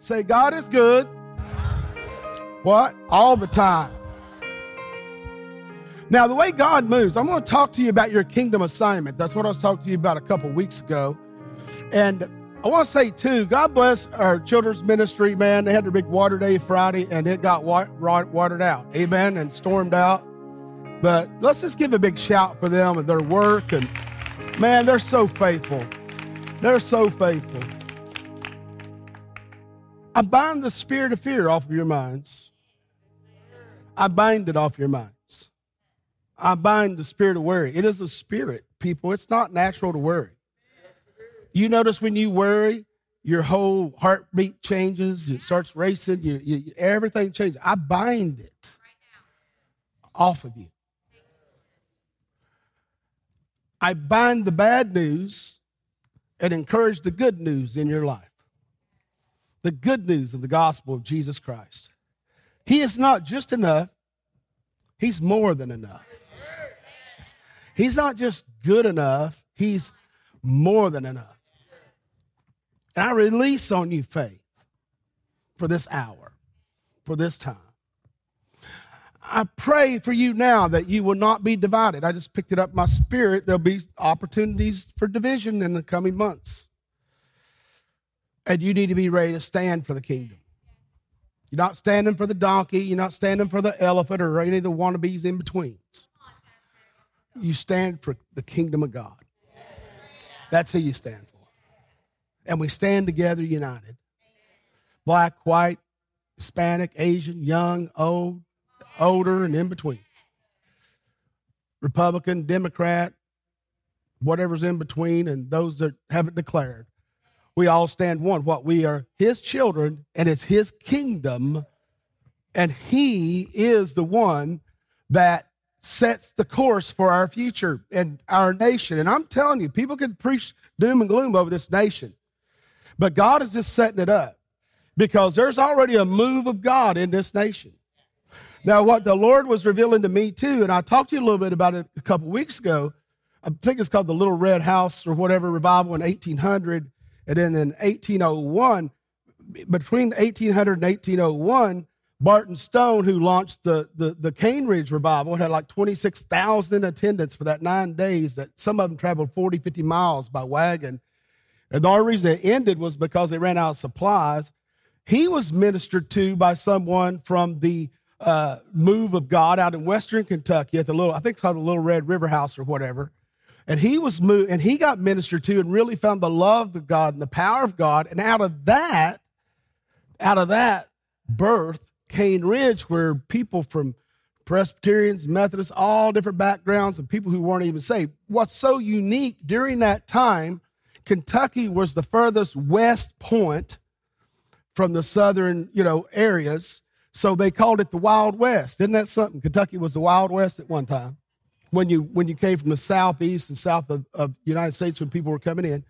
Say, God is good. What? All the time. Now, the way God moves, I'm going to talk to you about your kingdom assignment. That's what I was talking to you about a couple weeks ago. And I want to say, too, God bless our children's ministry, man. They had their big water day Friday and it got watered out. Amen. And stormed out. But let's just give a big shout for them and their work. And man, they're so faithful. They're so faithful. I bind the spirit of fear off of your minds. I bind it off your minds. I bind the spirit of worry. It is a spirit, people. It's not natural to worry. You notice when you worry, your whole heartbeat changes. It starts racing. You, you, everything changes. I bind it off of you. I bind the bad news and encourage the good news in your life. The good news of the gospel of Jesus Christ. He is not just enough, He's more than enough. He's not just good enough, He's more than enough. And I release on you faith for this hour, for this time. I pray for you now that you will not be divided. I just picked it up my spirit. There'll be opportunities for division in the coming months. And you need to be ready to stand for the kingdom. You're not standing for the donkey, you're not standing for the elephant or any of the wannabes in betweens you stand for the kingdom of God. That's who you stand for. And we stand together united. Black, white, Hispanic, Asian, young, old, older, and in between. Republican, Democrat, whatever's in between, and those that haven't declared. We all stand one. What? We are his children, and it's his kingdom, and he is the one that sets the course for our future and our nation. And I'm telling you, people can preach doom and gloom over this nation, but God is just setting it up because there's already a move of God in this nation. Now, what the Lord was revealing to me too, and I talked to you a little bit about it a couple weeks ago. I think it's called the Little Red House or whatever revival in 1800, and then in 1801. Between 1800 and 1801, Barton Stone, who launched the, the, the Cane Ridge revival, had like 26,000 attendants for that nine days that some of them traveled 40, 50 miles by wagon. And the only reason it ended was because they ran out of supplies. He was ministered to by someone from the uh, move of God out in Western Kentucky at the little, I think it's called the Little Red River House or whatever. And he was moved and he got ministered to and really found the love of God and the power of God. And out of that, out of that birth Cane Ridge, where people from Presbyterians, Methodists, all different backgrounds, and people who weren't even saved. What's so unique during that time, Kentucky was the furthest west point from the southern, you know, areas. So they called it the Wild West. Isn't that something? Kentucky was the Wild West at one time. When you when you came from the southeast and south of, of the United States when people were coming in.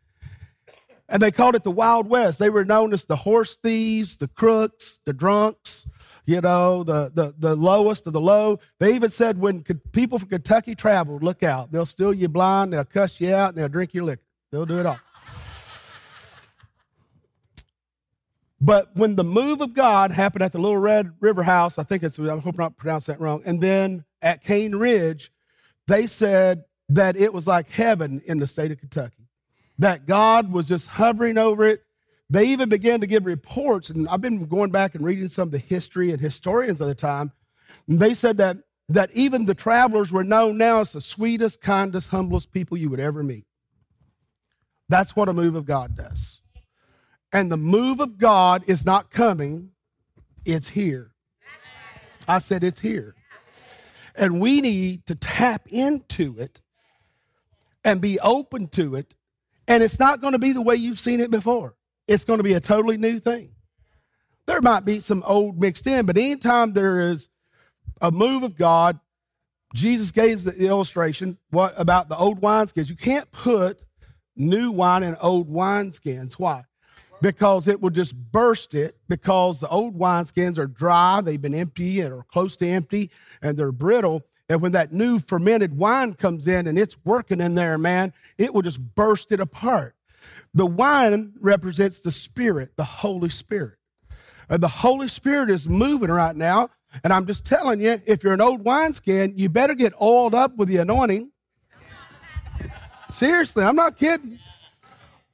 And they called it the Wild West. They were known as the horse thieves, the crooks, the drunks, you know, the, the, the lowest of the low. They even said when people from Kentucky traveled, look out. They'll steal you blind, they'll cuss you out, and they'll drink your liquor. They'll do it all. But when the move of God happened at the Little Red River House, I think it's, I hope I'm not pronouncing that wrong, and then at Cane Ridge, they said that it was like heaven in the state of Kentucky. That God was just hovering over it. They even began to give reports, and I've been going back and reading some of the history and historians of the time. They said that, that even the travelers were known now as the sweetest, kindest, humblest people you would ever meet. That's what a move of God does. And the move of God is not coming, it's here. I said it's here. And we need to tap into it and be open to it. And it's not going to be the way you've seen it before it's going to be a totally new thing. There might be some old mixed in, but anytime there is a move of God, Jesus gave the illustration what about the old wineskins. You can't put new wine in old wineskins. Why? Because it will just burst it because the old wineskins are dry, they've been empty or close to empty, and they're brittle. And when that new fermented wine comes in and it's working in there, man, it will just burst it apart. The wine represents the Spirit, the Holy Spirit. And the Holy Spirit is moving right now. And I'm just telling you, if you're an old wineskin, you better get oiled up with the anointing. Seriously, I'm not kidding.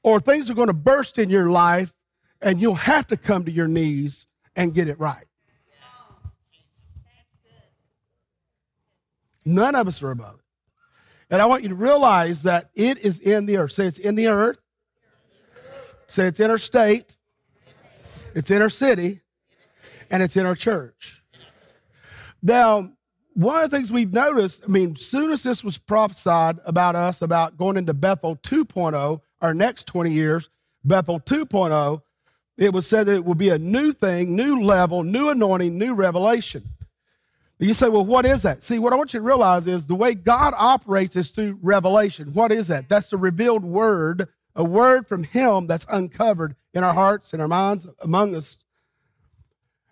Or things are going to burst in your life and you'll have to come to your knees and get it right. None of us are above it. And I want you to realize that it is in the earth. Say it's in the earth. Say it's in our state. It's in our city. And it's in our church. Now, one of the things we've noticed, I mean, soon as this was prophesied about us, about going into Bethel 2.0, our next 20 years, Bethel 2.0, it was said that it will be a new thing, new level, new anointing, new revelation. You say, well, what is that? See, what I want you to realize is the way God operates is through revelation. What is that? That's the revealed word, a word from Him that's uncovered in our hearts, in our minds, among us.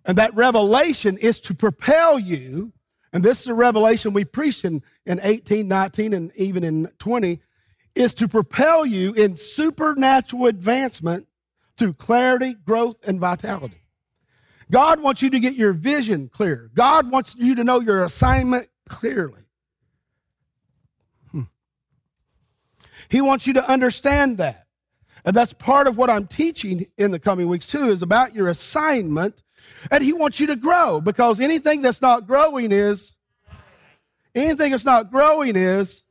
And that revelation is to propel you, and this is a revelation we preached in, in 18, 19, and even in 20, is to propel you in supernatural advancement through clarity, growth, and vitality. God wants you to get your vision clear. God wants you to know your assignment clearly. Hmm. He wants you to understand that. And that's part of what I'm teaching in the coming weeks too is about your assignment and he wants you to grow because anything that's not growing is anything that's not growing is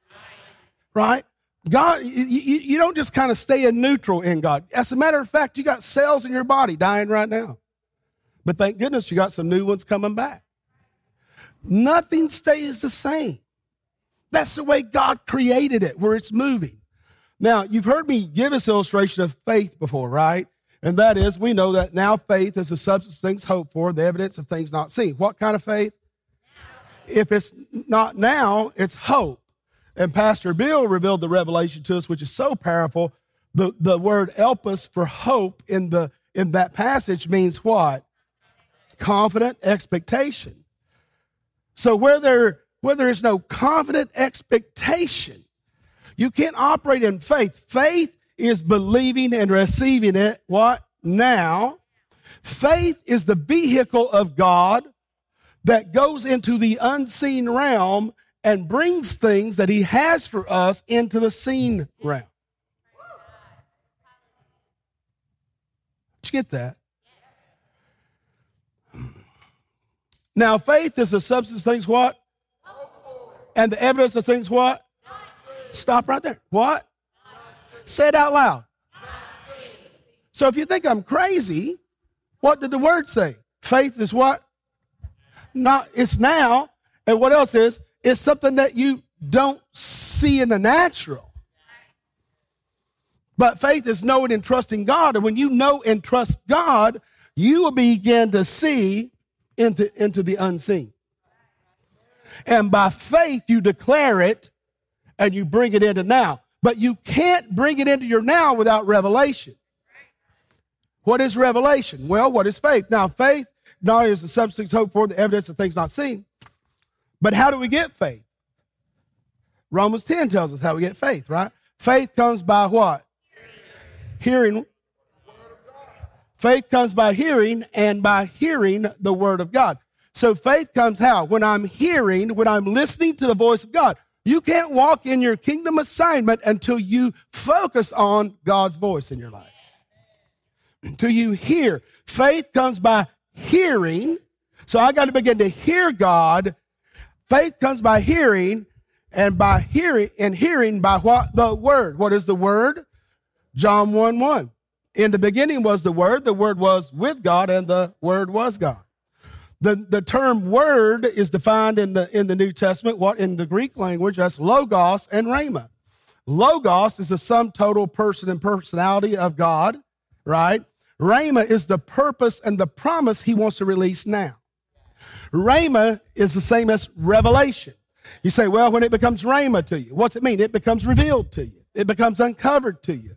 right God, you, you don't just kind of stay in neutral in God. As a matter of fact, you got cells in your body dying right now. But thank goodness you got some new ones coming back. Nothing stays the same. That's the way God created it, where it's moving. Now, you've heard me give this illustration of faith before, right? And that is, we know that now faith is the substance of things hoped for, the evidence of things not seen. What kind of faith? If it's not now, it's hope. And Pastor Bill revealed the revelation to us, which is so powerful. The, the word elpis for hope in the in that passage means what? Confident expectation. So where there where there is no confident expectation, you can't operate in faith. Faith is believing and receiving it what? Now. Faith is the vehicle of God that goes into the unseen realm and brings things that he has for us into the seen realm. Did you get that? Now, faith is the substance things what? And the evidence of things what? Stop right there. What? Say it out loud. So if you think I'm crazy, what did the word say? Faith is what? Not it's now. And what else is? It's something that you don't see in the natural. But faith is knowing and trusting God. And when you know and trust God, you will begin to see into, into the unseen. And by faith, you declare it and you bring it into now. But you can't bring it into your now without revelation. What is revelation? Well, what is faith? Now, faith not is the substance hope for the evidence of things not seen, but how do we get faith? Romans 10 tells us how we get faith, right? Faith comes by what? Hearing. Faith comes by hearing and by hearing the word of God. So faith comes how? When I'm hearing, when I'm listening to the voice of God. You can't walk in your kingdom assignment until you focus on God's voice in your life. Until you hear. Faith comes by hearing. So I got to begin to hear God Faith comes by hearing, and by hearing, and hearing by what? The word. What is the word? John 1 1. In the beginning was the word, the word was with God, and the word was God. The, the term word is defined in the in the New Testament, what in the Greek language, that's logos and rhema. Logos is the sum total person and personality of God, right? Rhema is the purpose and the promise he wants to release now. Rhema is the same as revelation. You say, well, when it becomes Rhema to you, what's it mean? It becomes revealed to you. It becomes uncovered to you.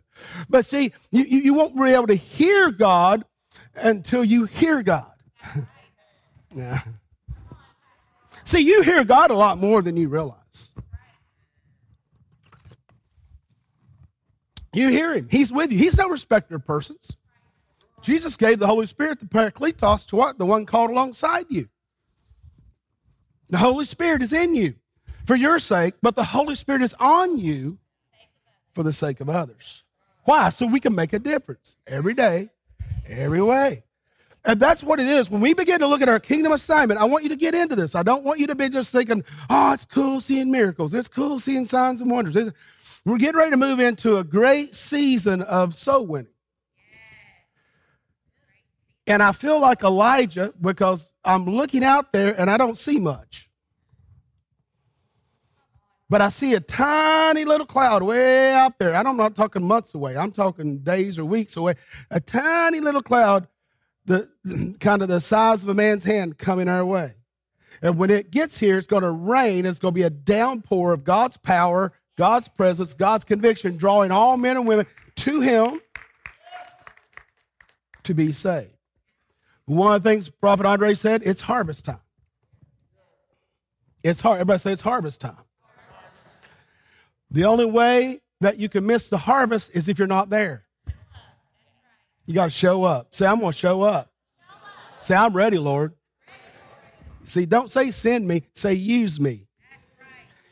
But see, you, you won't be able to hear God until you hear God. yeah. See, you hear God a lot more than you realize. You hear him. He's with you. He's no respecter of persons. Jesus gave the Holy Spirit, the Parakletos, to what? The one called alongside you. The Holy Spirit is in you for your sake, but the Holy Spirit is on you for the sake of others. Why? So we can make a difference every day, every way. And that's what it is. When we begin to look at our kingdom assignment, I want you to get into this. I don't want you to be just thinking, oh, it's cool seeing miracles. It's cool seeing signs and wonders. We're getting ready to move into a great season of soul winning. And I feel like Elijah because I'm looking out there and I don't see much. But I see a tiny little cloud way out there. And I'm not talking months away. I'm talking days or weeks away. A tiny little cloud, the kind of the size of a man's hand coming our way. And when it gets here, it's going to rain. It's going to be a downpour of God's power, God's presence, God's conviction, drawing all men and women to Him to be saved. One of the things Prophet Andre said, it's harvest time. It's hard. Everybody say it's harvest time. The only way that you can miss the harvest is if you're not there. You got to show up. Say, I'm going to show up. Say, I'm ready, Lord. See, don't say send me, say use me.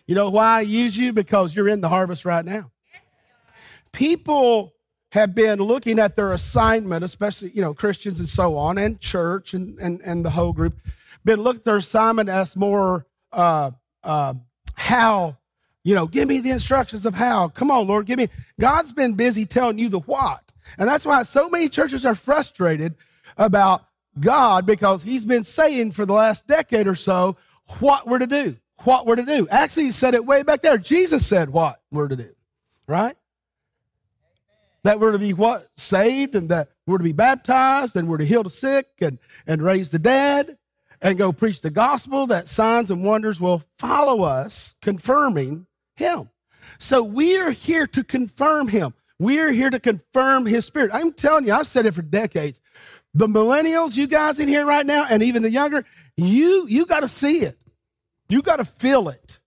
You know why I use you? Because you're in the harvest right now. People have been looking at their assignment, especially, you know, Christians and so on, and church and, and, and the whole group, been looking at their assignment as more uh, uh, how you know, give me the instructions of how. Come on, Lord, give me. God's been busy telling you the what. And that's why so many churches are frustrated about God because he's been saying for the last decade or so what we're to do, what we're to do. Actually, he said it way back there. Jesus said what we're to do, right? That we're to be what? Saved and that we're to be baptized and we're to heal the sick and, and raise the dead and go preach the gospel that signs and wonders will follow us, confirming him. So we're here to confirm him. We're here to confirm his spirit. I'm telling you, I've said it for decades. The millennials, you guys in here right now, and even the younger, you you got to see it. You got to feel it.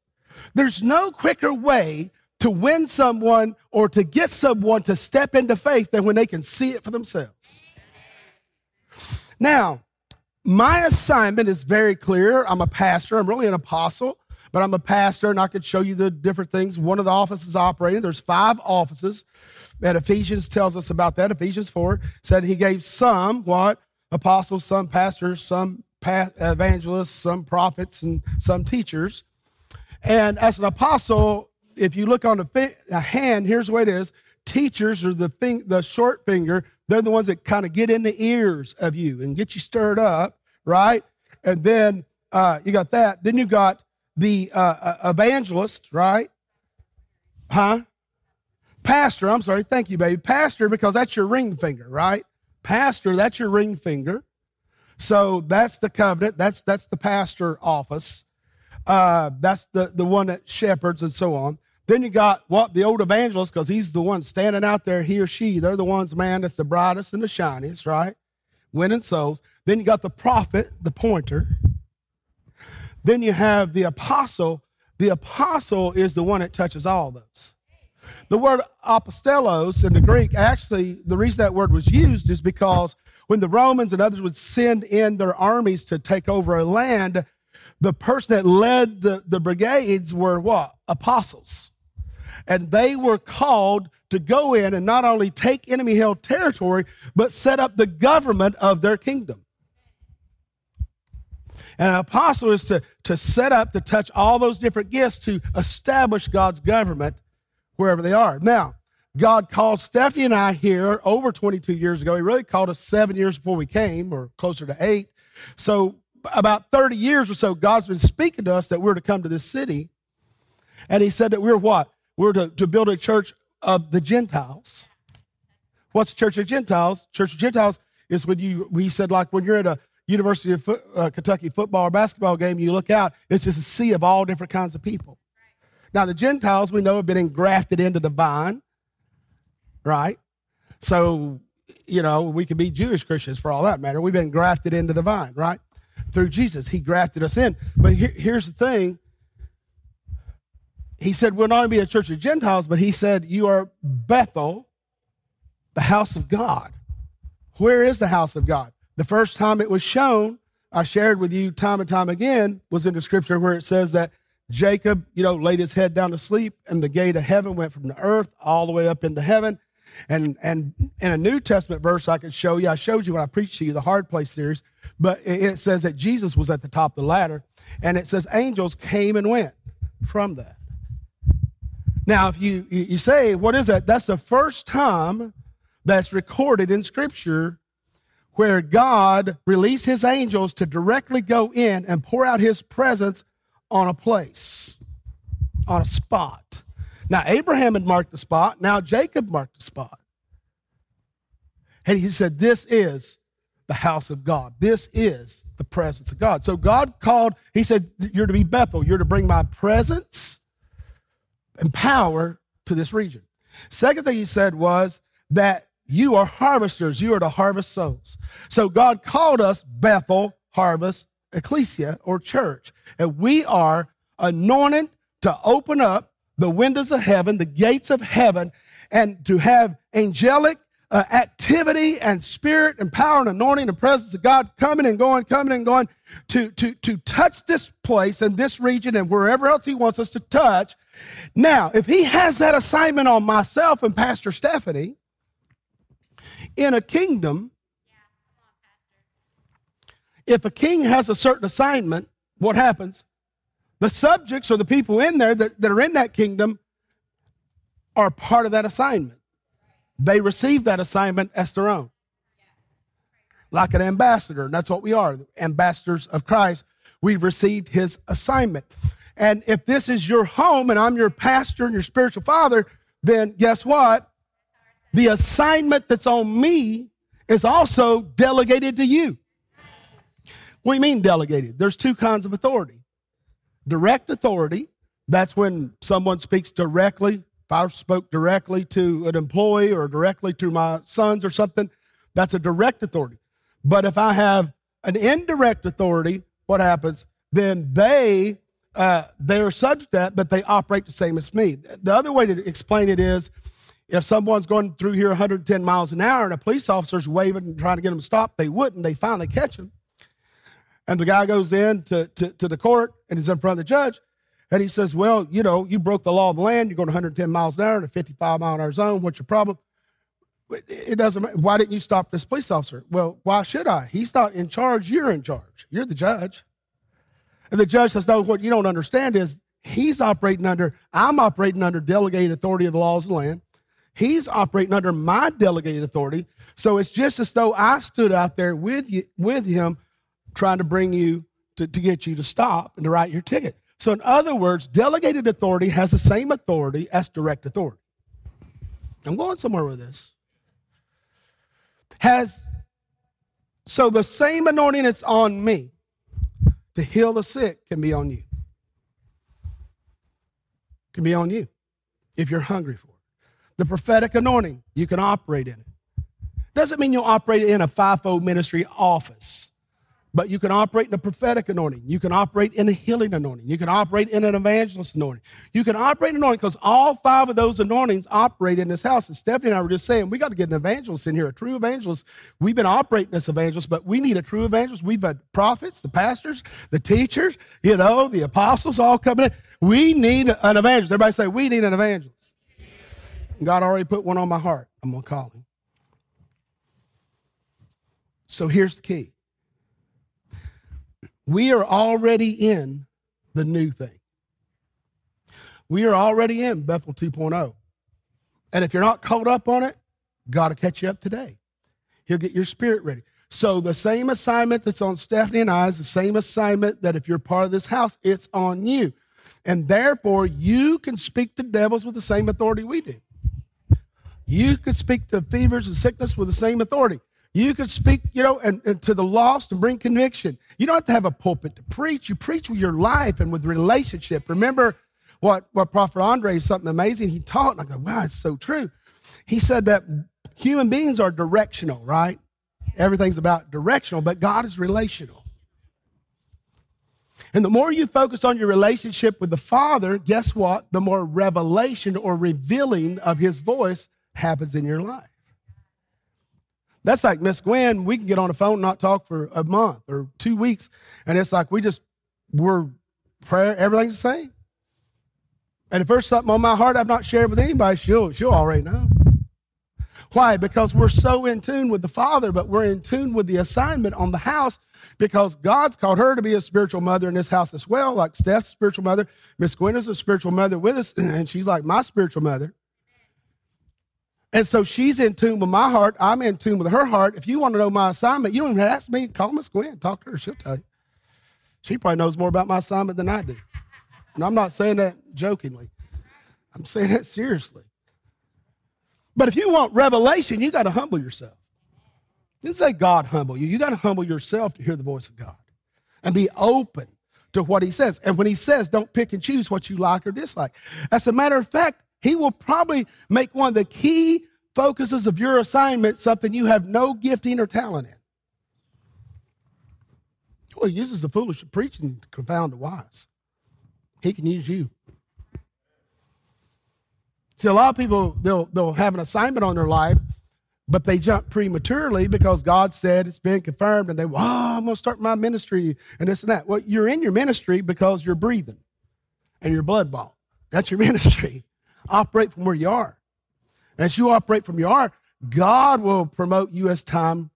There's no quicker way to win someone or to get someone to step into faith than when they can see it for themselves. Now, my assignment is very clear. I'm a pastor, I'm really an apostle but I'm a pastor and I could show you the different things. One of the offices operating, there's five offices. that Ephesians tells us about that. Ephesians 4 said he gave some, what? Apostles, some pastors, some evangelists, some prophets, and some teachers. And as an apostle, if you look on the a hand, here's way it is. Teachers are the the short finger. They're the ones that kind of get in the ears of you and get you stirred up, right? And then uh, you got that. Then you got the uh, uh, evangelist, right? Huh? Pastor, I'm sorry. Thank you, baby. Pastor, because that's your ring finger, right? Pastor, that's your ring finger. So that's the covenant. That's that's the pastor office. Uh, that's the the one that shepherds and so on. Then you got what the old evangelist, because he's the one standing out there, he or she. They're the ones, man, that's the brightest and the shiniest, right? Winning souls. Then you got the prophet, the pointer. Then you have the apostle. The apostle is the one that touches all those. The word apostelos in the Greek, actually, the reason that word was used is because when the Romans and others would send in their armies to take over a land, the person that led the, the brigades were what? Apostles. And they were called to go in and not only take enemy held territory, but set up the government of their kingdom. And an apostle is to, to set up, to touch all those different gifts to establish God's government wherever they are. Now, God called Stephanie and I here over 22 years ago. He really called us seven years before we came, or closer to eight. So, about 30 years or so, God's been speaking to us that we're to come to this city. And He said that we're what? We're to, to build a church of the Gentiles. What's Church of Gentiles? Church of Gentiles is when you, he said, like when you're at a University of uh, Kentucky football or basketball game, you look out, it's just a sea of all different kinds of people. Now, the Gentiles we know have been engrafted into the vine, right? So, you know, we could be Jewish Christians for all that matter. We've been grafted into the vine, right? Through Jesus, He grafted us in. But here, here's the thing He said, We'll not only be a church of Gentiles, but He said, You are Bethel, the house of God. Where is the house of God? The first time it was shown, I shared with you time and time again, was in the scripture where it says that Jacob, you know, laid his head down to sleep, and the gate of heaven went from the earth all the way up into heaven. And and in a New Testament verse, I could show you. I showed you when I preached to you the Hard Place series, but it says that Jesus was at the top of the ladder, and it says angels came and went from that. Now, if you you say, what is that? That's the first time that's recorded in Scripture where God released His angels to directly go in and pour out His presence on a place, on a spot. Now, Abraham had marked the spot. Now, Jacob marked the spot. And he said, This is the house of God. This is the presence of God. So God called, he said, You're to be Bethel. You're to bring my presence and power to this region. Second thing he said was that you are harvesters. You are to harvest souls. So God called us Bethel Harvest Ecclesia or church. And we are anointed to open up the windows of heaven, the gates of heaven, and to have angelic uh, activity and spirit and power and anointing and presence of God coming and going, coming and going to, to, to touch this place and this region and wherever else He wants us to touch. Now, if He has that assignment on myself and Pastor Stephanie in a kingdom, if a king has a certain assignment, what happens? The subjects or the people in there that, that are in that kingdom are part of that assignment. They receive that assignment as their own. Like an ambassador, and that's what we are ambassadors of Christ. We've received his assignment. And if this is your home and I'm your pastor and your spiritual father, then guess what? The assignment that's on me is also delegated to you. What do you mean delegated? There's two kinds of authority direct authority, that's when someone speaks directly if I spoke directly to an employee or directly to my sons or something, that's a direct authority. But if I have an indirect authority, what happens? Then they uh, they're subject to that, but they operate the same as me. The other way to explain it is if someone's going through here 110 miles an hour and a police officer's waving and trying to get them stopped, they wouldn't. They finally catch him. And the guy goes in to, to, to the court and he's in front of the judge. And he says, Well, you know, you broke the law of the land. You're going 110 miles an hour in a 55 mile an hour zone. What's your problem? It doesn't matter. Why didn't you stop this police officer? Well, why should I? He's not in charge. You're in charge. You're the judge. And the judge says, No, what you don't understand is he's operating under, I'm operating under delegated authority of the laws of the land. He's operating under my delegated authority. So it's just as though I stood out there with you, with him, trying to bring you to, to get you to stop and to write your ticket. So, in other words, delegated authority has the same authority as direct authority. I'm going somewhere with this. Has so the same anointing that's on me to heal the sick can be on you. Can be on you if you're hungry for it. The prophetic anointing, you can operate in it. Doesn't mean you'll operate in a fivefold ministry office. But you can operate in a prophetic anointing. You can operate in a healing anointing. You can operate in an evangelist anointing. You can operate in anointing because all five of those anointings operate in this house. And Stephanie and I were just saying, we got to get an evangelist in here, a true evangelist. We've been operating as evangelists, but we need a true evangelist. We've had prophets, the pastors, the teachers, you know, the apostles all coming in. We need an evangelist. Everybody say, we need an evangelist. God already put one on my heart. I'm going to call him. So here's the key we are already in the new thing. We are already in Bethel 2.0. And if you're not caught up on it, God will catch you up today. He'll get your spirit ready. So the same assignment that's on Stephanie and I is the same assignment that if you're part of this house, it's on you. And therefore, you can speak to devils with the same authority we do. You could speak to fevers and sickness with the same authority. You could speak, you know, and, and, to the lost and bring conviction. You don't have to have a pulpit to preach. You preach with your life and with relationship. Remember what, what Prophet Andre, something amazing he taught, and I go, wow, it's so true. He said that human beings are directional, right? Everything's about directional, but God is relational. And the more you focus on your relationship with the Father, guess what? The more revelation or revealing of His voice happens in your life. That's like Miss Gwen. We can get on the phone not talk for a month or two weeks, and it's like we just we're prayer. Everything's the same. And if there's something on my heart I've not shared with anybody, she'll she'll already know. Why? Because we're so in tune with the Father, but we're in tune with the assignment on the house because God's called her to be a spiritual mother in this house as well, like Steph's spiritual mother. Miss Gwen is a spiritual mother with us, and she's like my spiritual mother. And so she's in tune with my heart. I'm in tune with her heart. If you want to know my assignment, you don't even ask me. Call Miss Gwen. Talk to her. She'll tell you. She probably knows more about my assignment than I do. And I'm not saying that jokingly. I'm saying that seriously. But if you want revelation, you got to humble yourself. Didn't say God humble you. You got to humble yourself to hear the voice of God and be open to what He says. And when He says, don't pick and choose what you like or dislike. As a matter of fact, He will probably make one of the key focuses of your assignment something you have no gifting or talent in. Well, He uses the foolish preaching to confound the wise. He can use you. See, a lot of people they'll they'll have an assignment on their life, but they jump prematurely because God said it's been confirmed, and they, oh, I'm gonna start my ministry and this and that. Well, you're in your ministry because you're breathing and your blood bought. That's your ministry. Operate from where you are. As you operate from your heart, God will promote you as time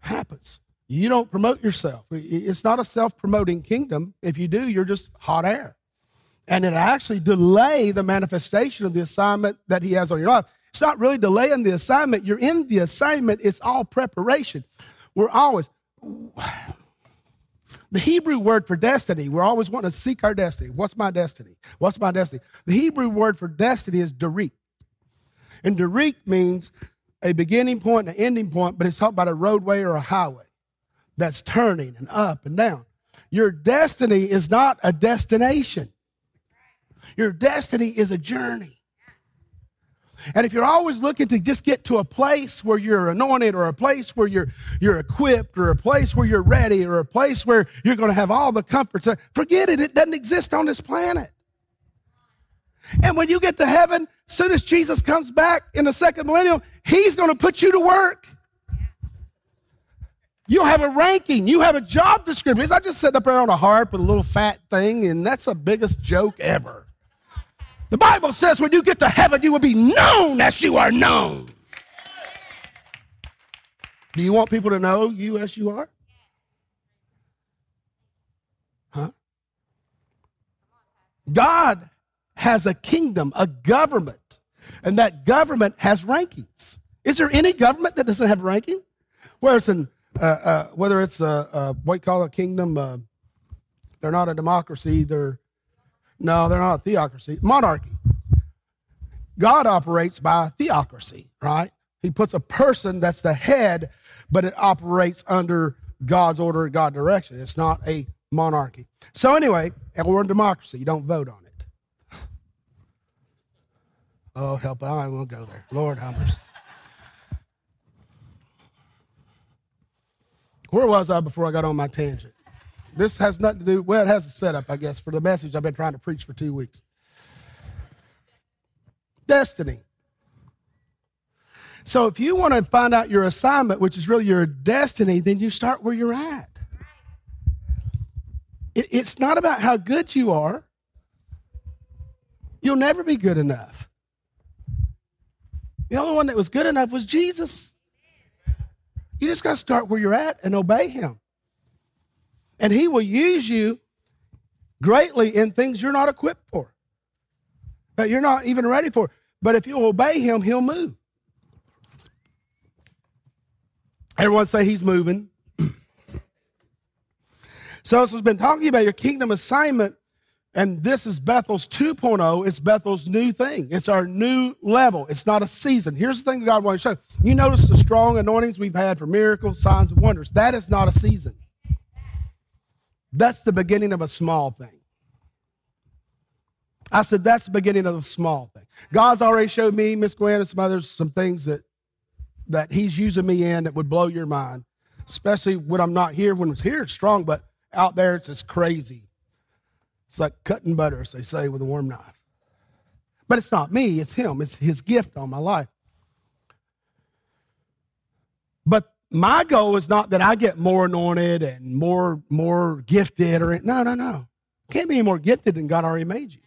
happens. You don't promote yourself. It's not a self promoting kingdom. If you do, you're just hot air and it actually delay the manifestation of the assignment that he has on your life. It's not really delaying the assignment. You're in the assignment. It's all preparation. We're always the Hebrew word for destiny. We're always wanting to seek our destiny. What's my destiny? What's my destiny? The Hebrew word for destiny is darik. And darik means a beginning point and an ending point, but it's talking about a roadway or a highway that's turning and up and down. Your destiny is not a destination. Your destiny is a journey. And if you're always looking to just get to a place where you're anointed or a place where you're, you're equipped or a place where you're ready or a place where you're going to have all the comforts, uh, forget it. It doesn't exist on this planet. And when you get to heaven, soon as Jesus comes back in the second millennium, he's going to put you to work. You'll have a ranking. You have a job description. It's not just sitting up there on a harp with a little fat thing, and that's the biggest joke ever. The Bible says when you get to heaven, you will be known as you are known. Do you want people to know you as you are? Huh? God has a kingdom, a government, and that government has rankings. Is there any government that doesn't have ranking? Where it's an, uh, uh, whether it's a, a call a kingdom, uh, they're not a democracy, they're no, they're not a theocracy. Monarchy. God operates by theocracy, right? He puts a person that's the head, but it operates under God's order, God's direction. It's not a monarchy. So anyway, we're in democracy. You don't vote on it. Oh, help! I won't go there. Lord, have mercy. Where was I before I got on my tangent? This has nothing to do, well, it has a setup, I guess, for the message I've been trying to preach for two weeks. Destiny. So if you want to find out your assignment, which is really your destiny, then you start where you're at. It, it's not about how good you are. You'll never be good enough. The only one that was good enough was Jesus. You just got to start where you're at and obey him. And He will use you greatly in things you're not equipped for, that you're not even ready for. But if you obey Him, He'll move. Everyone say He's moving. so, as we've been talking about your kingdom assignment, and this is Bethel's 2.0. It's Bethel's new thing. It's our new level. It's not a season. Here's the thing God wants to show. You notice the strong anointings we've had for miracles, signs, and wonders. That is not a season. That's the beginning of a small thing. I said, that's the beginning of a small thing. God's already showed me, Miss Gwen, and some others, some things that, that He's using me in that would blow your mind, especially when I'm not here. When it's here, it's strong, but out there, it's just crazy. It's like cutting butter, as they say, with a warm knife. But it's not me, it's Him. It's His gift on my life. But my goal is not that I get more anointed and more more gifted or no, no, no. Can't be any more gifted than God already made you.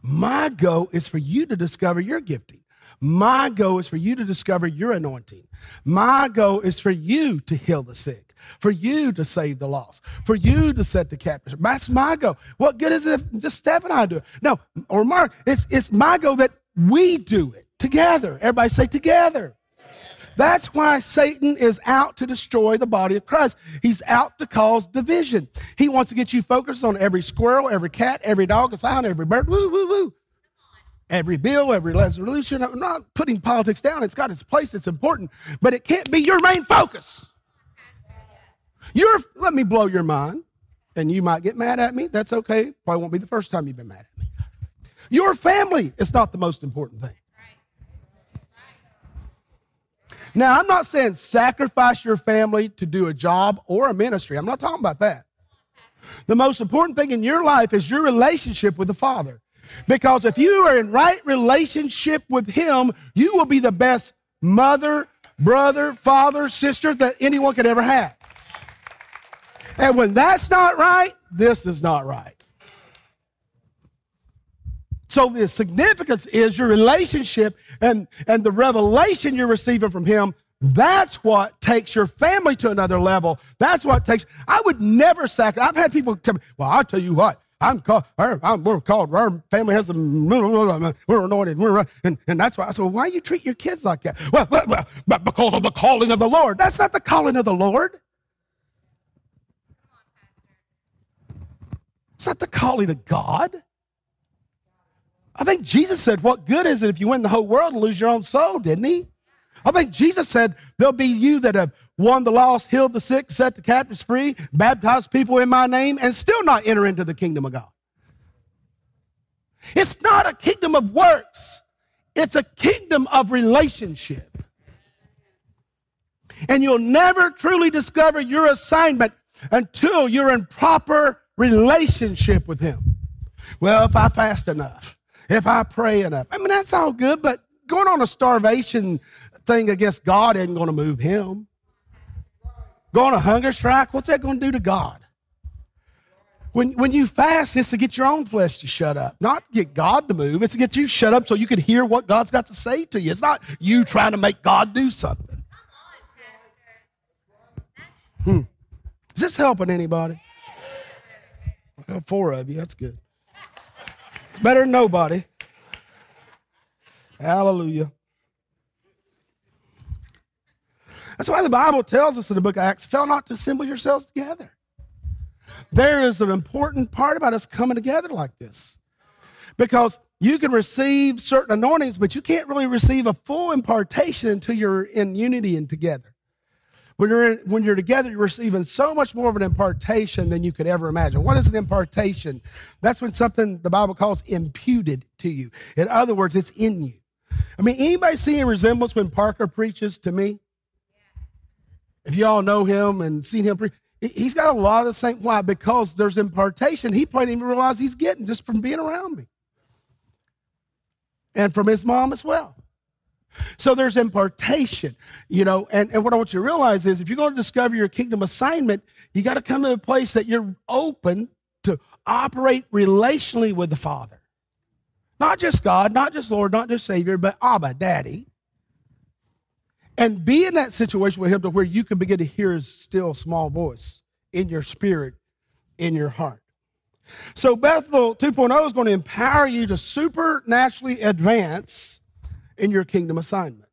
My goal is for you to discover your gifting. My goal is for you to discover your anointing. My goal is for you to heal the sick, for you to save the lost, for you to set the captives. That's my goal. What good is it if just Steph and I do it? No, or Mark, it's, it's my goal that we do it together. Everybody say together. That's why Satan is out to destroy the body of Christ. He's out to cause division. He wants to get you focused on every squirrel, every cat, every dog, every bird. Woo, woo, woo every bill, every resolution. I'm not putting politics down. It's got its place. It's important, but it can't be your main focus. You're, let me blow your mind, and you might get mad at me. That's okay. Probably won't be the first time you've been mad at me. Your family is not the most important thing. Now, I'm not saying sacrifice your family to do a job or a ministry. I'm not talking about that. The most important thing in your life is your relationship with the Father. Because if you are in right relationship with Him, you will be the best mother, brother, father, sister that anyone could ever have. And when that's not right, this is not right. So the significance is your relationship and, and the revelation you're receiving from Him. That's what takes your family to another level. That's what takes. I would never sacrifice. I've had people tell me, well, I'll tell you what, I'm called, I'm, we're called, our family has a, we're anointed, we're, and, and that's why I said, well, why you treat your kids like that? Well, well, well, because of the calling of the Lord. That's not the calling of the Lord. It's not the calling of God. I think Jesus said, What good is it if you win the whole world and lose your own soul, didn't he? I think Jesus said, There'll be you that have won the lost, healed the sick, set the captives free, baptized people in my name, and still not enter into the kingdom of God. It's not a kingdom of works, it's a kingdom of relationship. And you'll never truly discover your assignment until you're in proper relationship with Him. Well, if I fast enough, if I pray enough, I mean, that's all good, but going on a starvation thing against God isn't going to move Him. Go on a hunger strike, what's that going to do to God? When, when you fast, it's to get your own flesh to shut up, not get God to move. It's to get you shut up so you can hear what God's got to say to you. It's not you trying to make God do something. Hmm. Is this helping anybody? four of you. That's good. It's better than nobody. Hallelujah. That's why the Bible tells us in the book of Acts, fail not to assemble yourselves together. There is an important part about us coming together like this. Because you can receive certain anointings, but you can't really receive a full impartation until you're in unity and together. When you're, in, when you're together, you're receiving so much more of an impartation than you could ever imagine. What is an impartation? That's when something the Bible calls imputed to you. In other words, it's in you. I mean, anybody see a resemblance when Parker preaches to me? If y'all know him and seen him preach, he's got a lot of the same. Why? Because there's impartation. He probably didn't even realize he's getting just from being around me, and from his mom as well. So there's impartation, you know, and, and what I want you to realize is if you're going to discover your kingdom assignment, you got to come to a place that you're open to operate relationally with the Father. Not just God, not just Lord, not just Savior, but Abba, Daddy and be in that situation with him to where you can begin to hear his still small voice in your spirit, in your heart. So Bethel 2.0 is going to empower you to supernaturally advance in your kingdom assignment.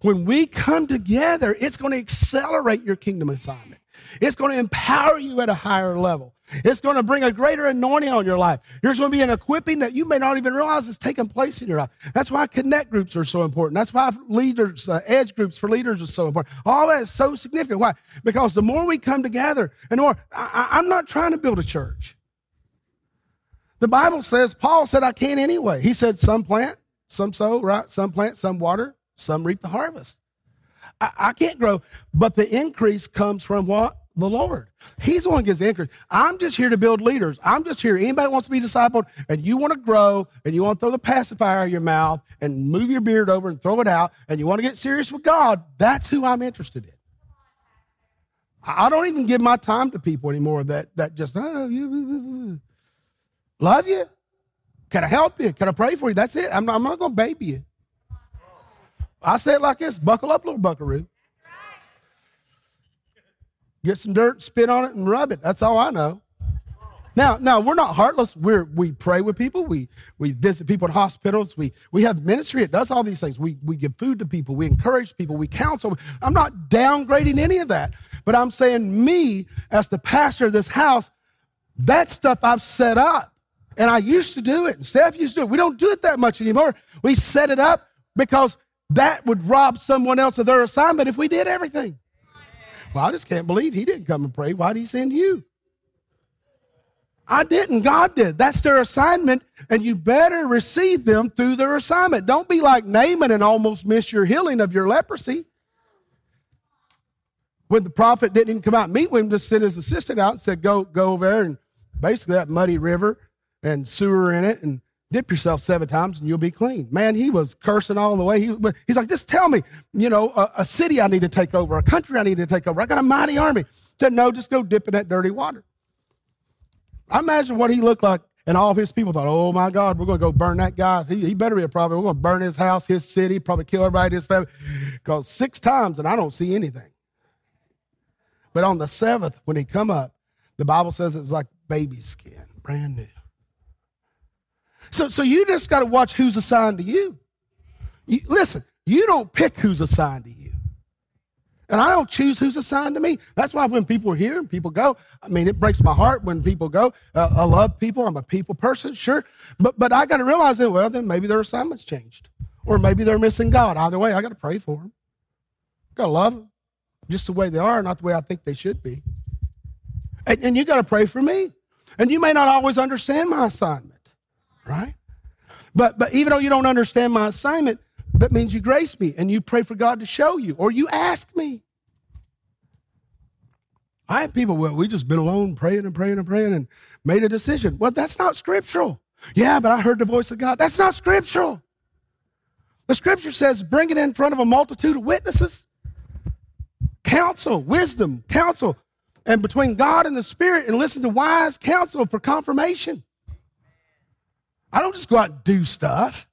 When we come together, it's going to accelerate your kingdom assignment. It's going to empower you at a higher level. It's going to bring a greater anointing on your life. There's going to be an equipping that you may not even realize is taking place in your life. That's why connect groups are so important. That's why leaders, uh, edge groups for leaders are so important. All that is so significant. Why? Because the more we come together, and the more, I, I'm not trying to build a church. The Bible says, Paul said, I can't anyway. He said, some plant, some sow, right? Some plant, some water, some reap the harvest. I, I can't grow, but the increase comes from what? the Lord. He's the one who gives the increase. I'm just here to build leaders. I'm just here. Anybody wants to be discipled and you want to grow and you want to throw the pacifier out of your mouth and move your beard over and throw it out and you want to get serious with God, that's who I'm interested in. I don't even give my time to people anymore that, that just, oh, you, love you. Can I help you? Can I pray for you? That's it. I'm, I'm not going to baby you. I say it like this buckle up, little buckaroo. Get some dirt, spit on it, and rub it. That's all I know. Now, now we're not heartless. We're we pray with people. We we visit people in hospitals. We we have ministry. It does all these things. We we give food to people. We encourage people. We counsel. I'm not downgrading any of that, but I'm saying me as the pastor of this house, that stuff I've set up, and I used to do it. And Steph used to do it. We don't do it that much anymore. We set it up because that would rob someone else of their assignment if we did everything. Well, I just can't believe he didn't come and pray. Why did he send you? I didn't. God did. That's their assignment, and you better receive them through their assignment. Don't be like Naaman and almost miss your healing of your leprosy. When the prophet didn't even come out and meet with him, just sent his assistant out and said, Go, go over there and basically that muddy river and sewer in it and dip yourself seven times and you'll be clean. Man, he was cursing all the way. He, he's like, just tell me, you know, a, a, city I need to take over, a country I need to take over. I got a mighty army. Said, no, just go dip in that dirty water. I imagine what he looked like. And all of his people thought, oh my God, we're going to go burn that guy. He, he better be a prophet. We're going to burn his house, his city, probably kill everybody in his family. Because six times and I don't see anything. But on the seventh, when he come up, the Bible says it's like baby skin, brand new. So, so you just got to watch who's assigned to you. you. Listen, you don't pick who's assigned to you. And I don't choose who's assigned to me. That's why when people are here and people go, I mean, it breaks my heart when people go. Uh, I love people. I'm a people person, sure. But, but I got to realize that, well, then maybe their assignment's changed. Or maybe they're missing God. Either way, I got to pray for them. Got to love them just the way they are, not the way I think they should be. And, and you got to pray for me. And you may not always understand my assignment right? But but even though you don't understand my assignment, that means you grace me and you pray for God to show you, or you ask me. I have people, well, we just been alone praying and praying and praying and made a decision. Well, that's not scriptural. Yeah, but I heard the voice of God. That's not scriptural. The scripture says, bring it in front of a multitude of witnesses. Counsel, wisdom, counsel, and between God and the Spirit, and listen to wise counsel for confirmation. I don't just go out and do stuff.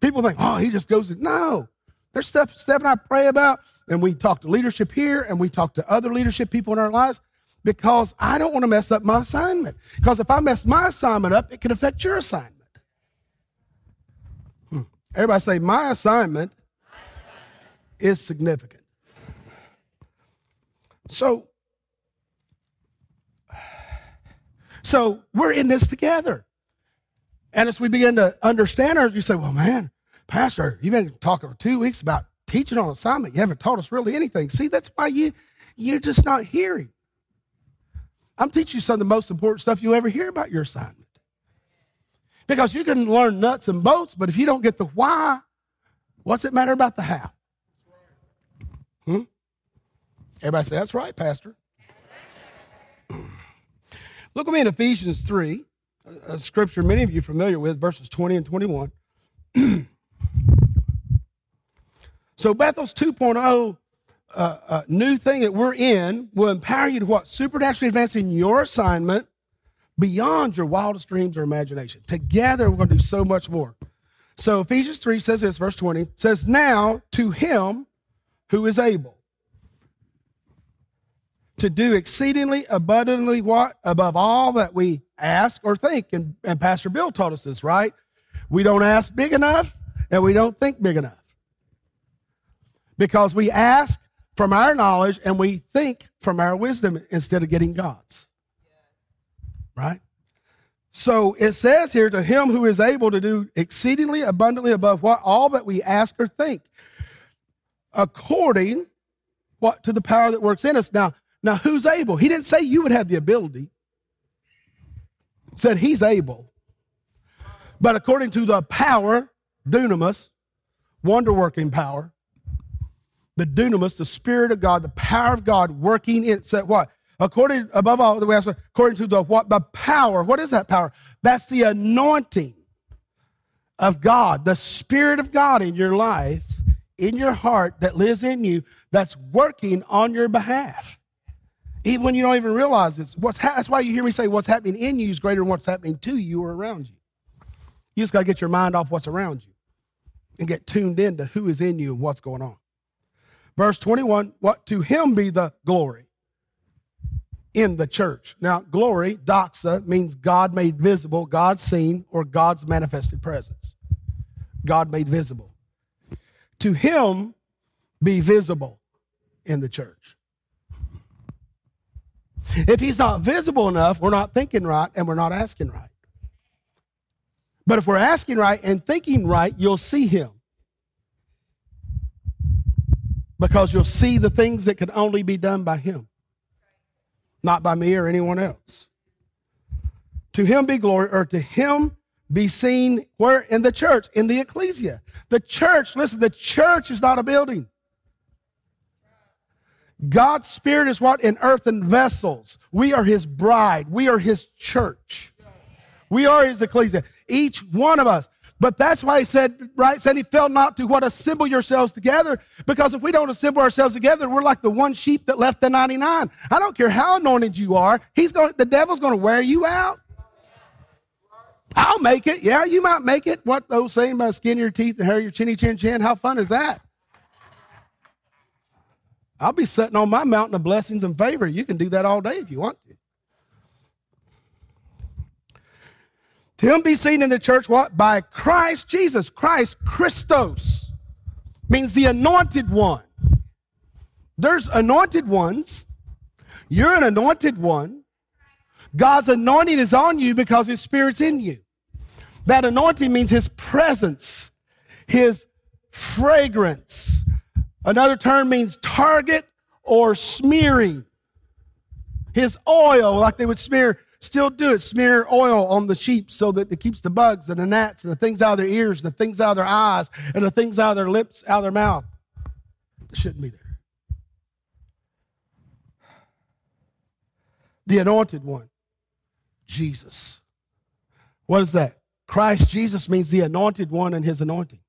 People think, oh, he just goes. No, there's stuff and I pray about, and we talk to leadership here, and we talk to other leadership people in our lives because I don't want to mess up my assignment. Because if I mess my assignment up, it can affect your assignment. Hmm. Everybody say, my assignment is significant. So, so we're in this together. And as we begin to understand her, you say, well, man, Pastor, you've been talking for two weeks about teaching on assignment. You haven't taught us really anything. See, that's why you, you're just not hearing. I'm teaching you some of the most important stuff you ever hear about your assignment. Because you can learn nuts and bolts, but if you don't get the why, what's it matter about the how? Hmm? Everybody say, that's right, Pastor. Look at me in Ephesians 3 a scripture many of you are familiar with, verses 20 and 21. so Bethel's 2.0 uh, uh, new thing that we're in will empower you to what? Supernaturally advancing your assignment beyond your wildest dreams or imagination. Together, we're going to do so much more. So Ephesians 3 says this, verse 20 says, Now to him who is able to do exceedingly abundantly what? Above all that we ask or think. And, and Pastor Bill taught us this, right? We don't ask big enough and we don't think big enough. Because we ask from our knowledge and we think from our wisdom instead of getting God's. Right? So it says here to him who is able to do exceedingly abundantly above what all that we ask or think, according what to the power that works in us. Now, now who's able? He didn't say you would have the ability said he's able. But according to the power, dunamis, wonder working power, the dunamis, the Spirit of God, the power of God working in, said what? according above all, the way according to the what the power. What is that power? That's the anointing of God, the Spirit of God in your life, in your heart that lives in you, that's working on your behalf. Even when you don't even realize it's what's ha- that's why you hear me say what's happening in you is greater than what's happening to you or around you. You just got to get your mind off what's around you and get tuned in to who is in you and what's going on. Verse 21, what to him be the glory in the church. Now, glory, doxa, means God made visible, God seen, or God's manifested presence. God made visible. To him be visible in the church. If he's not visible enough, we're not thinking right and we're not asking right. But if we're asking right and thinking right, you'll see him. Because you'll see the things that can only be done by him, not by me or anyone else. To him be glory, or to him be seen where? In the church, in the ecclesia. The church, listen, the church is not a building. God's spirit is what? In earthen vessels. We are his bride. We are his church. We are his ecclesia. Each one of us. But that's why he said, right? Said he felt not to what assemble yourselves together. Because if we don't assemble ourselves together, we're like the one sheep that left the 99. I don't care how anointed you are. He's going, the devil's going to wear you out. I'll make it. Yeah, you might make it. What those saying about uh, skin your teeth and hair your chinny chin chin? How fun is that? I'll be sitting on my mountain of blessings and favor. You can do that all day if you want to. To him be seen in the church what? By Christ Jesus. Christ, Christos, means the anointed one. There's anointed ones. You're an anointed one. God's anointing is on you because his spirit's in you. That anointing means his presence, his fragrance. Another term means target or smearing. His oil, like they would smear, still do it, smear oil on the sheep so that it keeps the bugs and the gnats and the things out of their ears the things out of their eyes and the things out of their lips, out of their mouth. It shouldn't be there. The anointed one. Jesus. What is that? Christ Jesus means the anointed one and his anointing.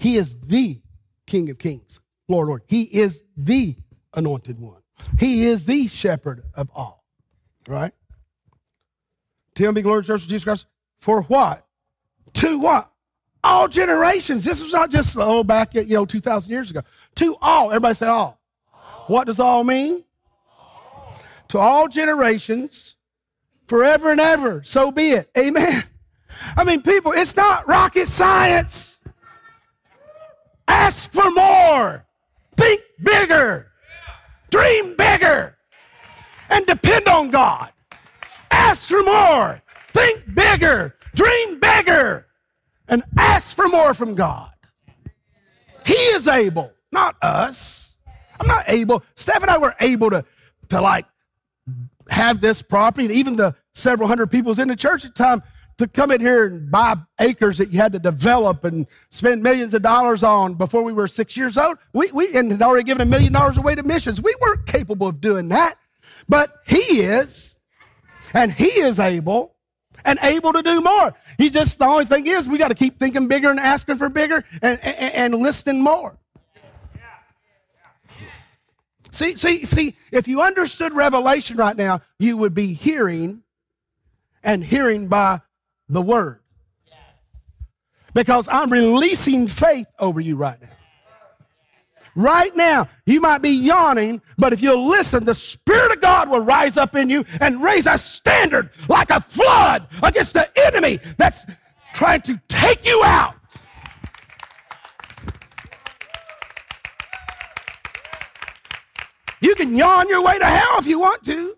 He is the King of Kings, Lord, Lord. He is the anointed one. He is the shepherd of all. Right? Him be glory, church of Jesus Christ. For what? To what? All generations. This was not just oh back at you know two thousand years ago. To all. Everybody say all. What does all mean? To all generations forever and ever. So be it. Amen. I mean, people, it's not rocket science. Ask for more. Think bigger. Dream bigger. And depend on God. Ask for more. Think bigger. Dream bigger. And ask for more from God. He is able, not us. I'm not able. Steph and I were able to, to like have this property, and even the several hundred people in the church at the time to come in here and buy acres that you had to develop and spend millions of dollars on before we were six years old. We, we and had already given a million dollars away to missions. We weren't capable of doing that, but he is, and he is able and able to do more. He just, the only thing is we got to keep thinking bigger and asking for bigger and, and, and listening more. See, see, see, if you understood revelation right now, you would be hearing and hearing by the word. Because I'm releasing faith over you right now. Right now, you might be yawning, but if you'll listen, the Spirit of God will rise up in you and raise a standard like a flood against the enemy that's trying to take you out. You can yawn your way to hell if you want to.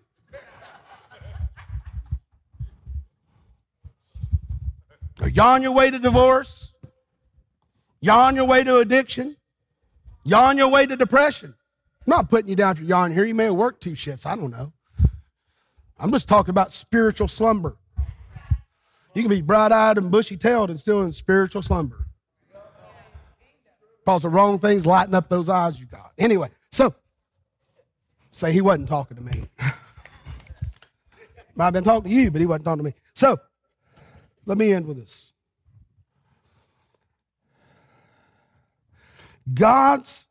Or yawn your way to divorce. Yawn your way to addiction. Yawn your way to depression. I'm not putting you down for yawn here. You may have worked two shifts. I don't know. I'm just talking about spiritual slumber. You can be bright eyed and bushy tailed and still in spiritual slumber. Because the wrong things lighten up those eyes you got. Anyway, so Say he wasn't talking to me. Might have been talking to you, but he wasn't talking to me. So let me end with this. God's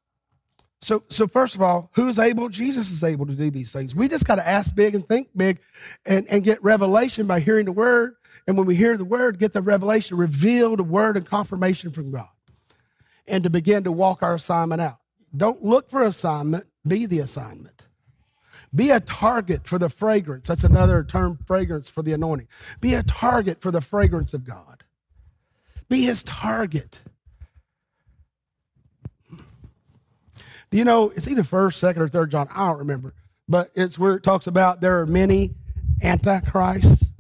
so so first of all, who's able? Jesus is able to do these things. We just got to ask big and think big and, and get revelation by hearing the word. And when we hear the word, get the revelation, reveal the word and confirmation from God. And to begin to walk our assignment out. Don't look for assignment, be the assignment. Be a target for the fragrance. That's another term, fragrance for the anointing. Be a target for the fragrance of God. Be his target. Do you know it's either first, second, or third John? I don't remember. But it's where it talks about there are many antichrists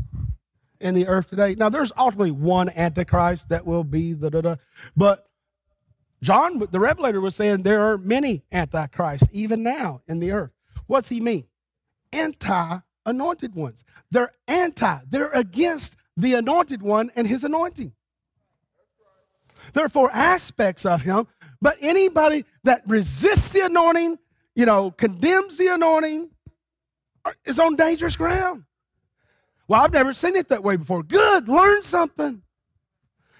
in the earth today. Now, there's ultimately one antichrist that will be the da da. But John, the Revelator, was saying there are many antichrists even now in the earth. What's he mean? Anti anointed ones. They're anti, they're against the anointed one and his anointing. There are four aspects of him, but anybody that resists the anointing, you know, condemns the anointing, is on dangerous ground. Well, I've never seen it that way before. Good, learn something.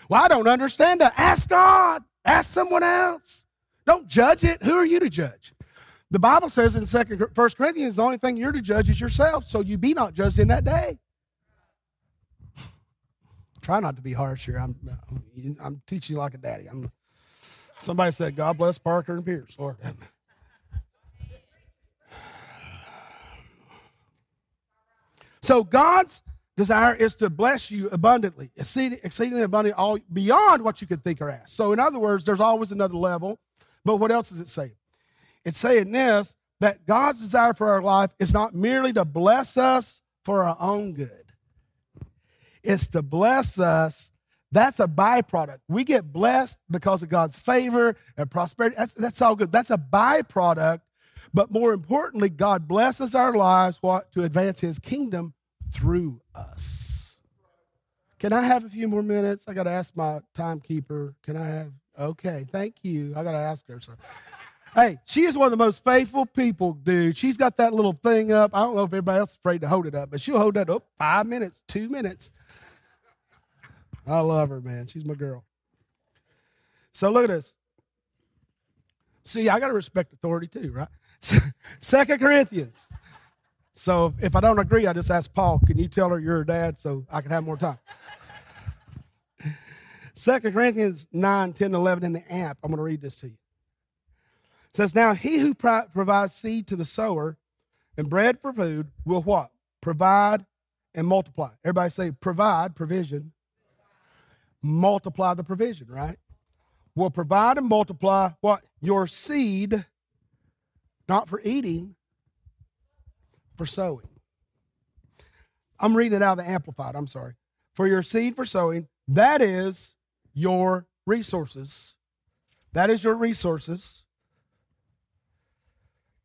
Well, I don't understand that. Ask God, ask someone else. Don't judge it. Who are you to judge? The Bible says in Second First Corinthians, the only thing you're to judge is yourself, so you be not judged in that day. Try not to be harsh here. I'm, uh, I'm teaching you like a daddy. I'm, somebody said, God bless Parker and Pierce. Lord. So God's desire is to bless you abundantly, exceedingly abundantly, all beyond what you could think or ask. So, in other words, there's always another level. But what else does it say? It's saying this that God's desire for our life is not merely to bless us for our own good, it's to bless us. That's a byproduct. We get blessed because of God's favor and prosperity. That's, that's all good. That's a byproduct. But more importantly, God blesses our lives what to advance his kingdom through us. Can I have a few more minutes? I got to ask my timekeeper. Can I have? Okay, thank you. I got to ask her. So. Hey, she is one of the most faithful people, dude. She's got that little thing up. I don't know if everybody else is afraid to hold it up, but she'll hold that up five minutes, two minutes. I love her, man. She's my girl. So look at this. See, I got to respect authority too, right? Second Corinthians. So if I don't agree, I just ask Paul, can you tell her you're her dad so I can have more time? Second Corinthians 9, 10, 11 in the amp. I'm going to read this to you says, Now he who pro- provides seed to the sower and bread for food will what? Provide and multiply. Everybody say, provide, provision. Multiply the provision, right? Will provide and multiply what? Your seed, not for eating, for sowing. I'm reading it out of the Amplified, I'm sorry. For your seed for sowing, that is your resources. That is your resources.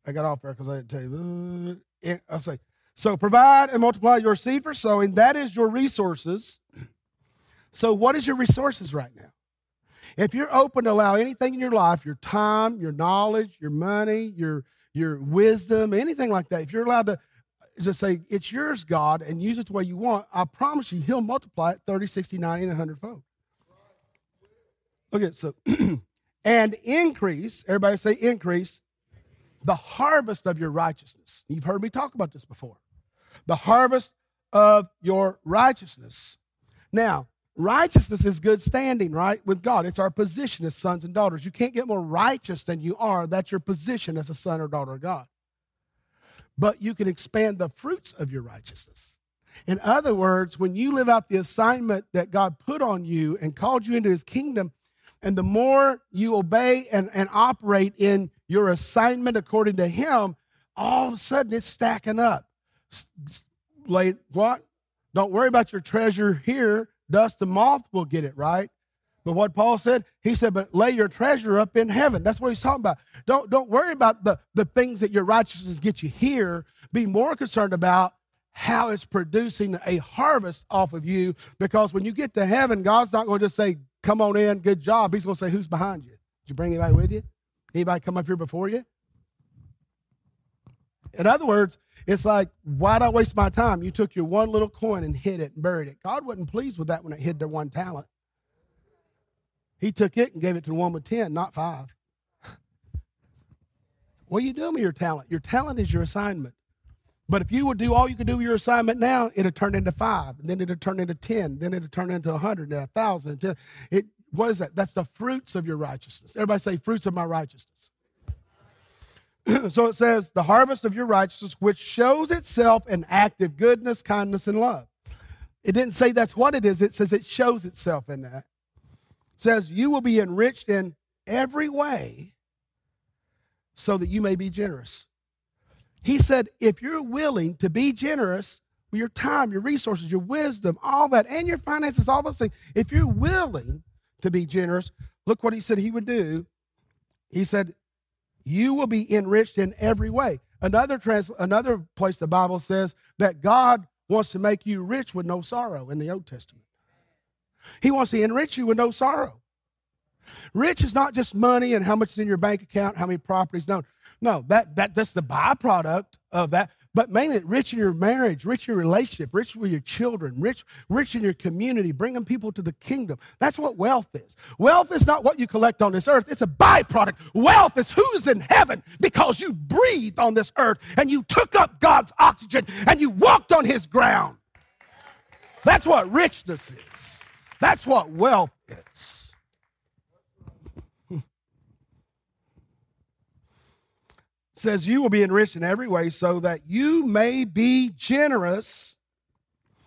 I got off there because I didn't tell you. Uh, I'll say, so provide and multiply your seed for sowing. That is your resources. So, what is your resources right now? If you're open to allow anything in your life, your time, your knowledge, your money, your your wisdom, anything like that, if you're allowed to just say, it's yours, God, and use it the way you want, I promise you, He'll multiply it 30, 60, 90, and 100 fold. Look at so, and increase, everybody say increase the harvest of your righteousness. You've heard me talk about this before. The harvest of your righteousness. Now, righteousness is good standing, right, with God. It's our position as sons and daughters. You can't get more righteous than you are. That's your position as a son or daughter of God. But you can expand the fruits of your righteousness. In other words, when you live out the assignment that God put on you and called you into his kingdom, and the more you obey and, and operate in your assignment according to Him, all of a sudden it's stacking up. Late, what? Don't worry about your treasure here. Dust and moth will get it, right? But what Paul said, he said, but lay your treasure up in heaven. That's what he's talking about. Don't, don't worry about the, the things that your righteousness get you here. Be more concerned about how it's producing a harvest off of you. Because when you get to heaven, God's not going to just say, come on in, good job. He's going to say, who's behind you? Did you bring anybody with you? Anybody come up here before you? In other words, it's like, why'd I waste my time? You took your one little coin and hid it and buried it. God wasn't pleased with that when it hid their one talent. He took it and gave it to the one with 10, not five. What are you doing with your talent? Your talent is your assignment. But if you would do all you could do with your assignment now, it'd turn into five, and then it'd turn into 10, then it'd turn into a 100, and a 1,000. It, what is that? That's the fruits of your righteousness. Everybody say, fruits of my righteousness. so it says, the harvest of your righteousness, which shows itself in active goodness, kindness, and love. It didn't say that's what it is, it says it shows itself in that. It says, you will be enriched in every way so that you may be generous. He said, if you're willing to be generous with your time, your resources, your wisdom, all that, and your finances, all those things, if you're willing to be generous, look what he said he would do. He said, you will be enriched in every way. Another, trans- another place the Bible says that God wants to make you rich with no sorrow in the Old Testament. He wants to enrich you with no sorrow. Rich is not just money and how much is in your bank account, how many properties. No, no, that, that that's the byproduct of that. But mainly rich in your marriage, rich in your relationship, rich with your children, rich, rich in your community, bringing people to the kingdom. That's what wealth is. Wealth is not what you collect on this earth. It's a byproduct. Wealth is who's in heaven because you breathed on this earth and you took up God's oxygen and you walked on his ground. That's what richness is. That's what wealth is. Says you will be enriched in every way so that you may be generous.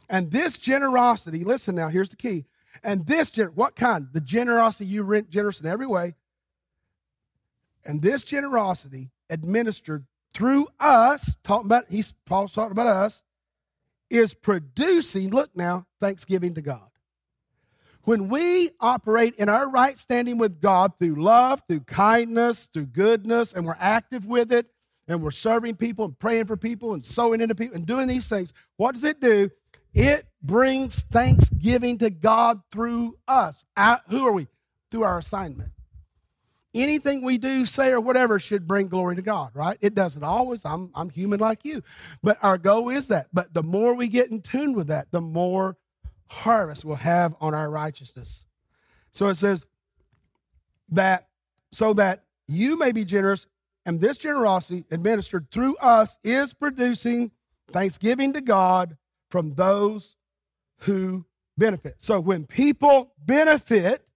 And this generosity, listen now, here's the key. And this, what kind? The generosity you rent generous in every way. And this generosity administered through us, talking about, he's Paul's talking about us, is producing, look now, thanksgiving to God. When we operate in our right standing with God through love, through kindness, through goodness, and we're active with it, and we're serving people and praying for people and sowing into people and doing these things, what does it do? It brings thanksgiving to God through us. Uh, who are we? Through our assignment. Anything we do, say, or whatever should bring glory to God, right? It doesn't always. I'm, I'm human like you. But our goal is that. But the more we get in tune with that, the more harvest we'll have on our righteousness. So it says that so that you may be generous, and this generosity administered through us is producing thanksgiving to God from those who benefit. So when people benefit,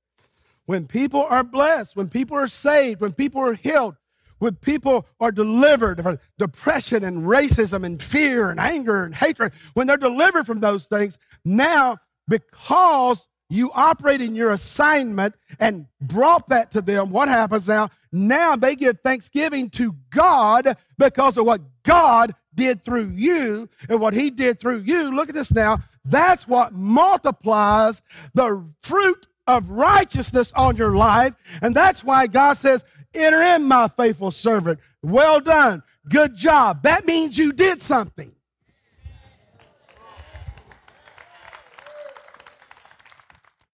when people are blessed, when people are saved, when people are healed, when people are delivered from depression and racism and fear and anger and hatred, when they're delivered from those things, now because you operate in your assignment and brought that to them, what happens now? Now they give thanksgiving to God because of what God did through you and what He did through you. Look at this now. That's what multiplies the fruit of righteousness on your life. And that's why God says, Enter in, my faithful servant. Well done. Good job. That means you did something.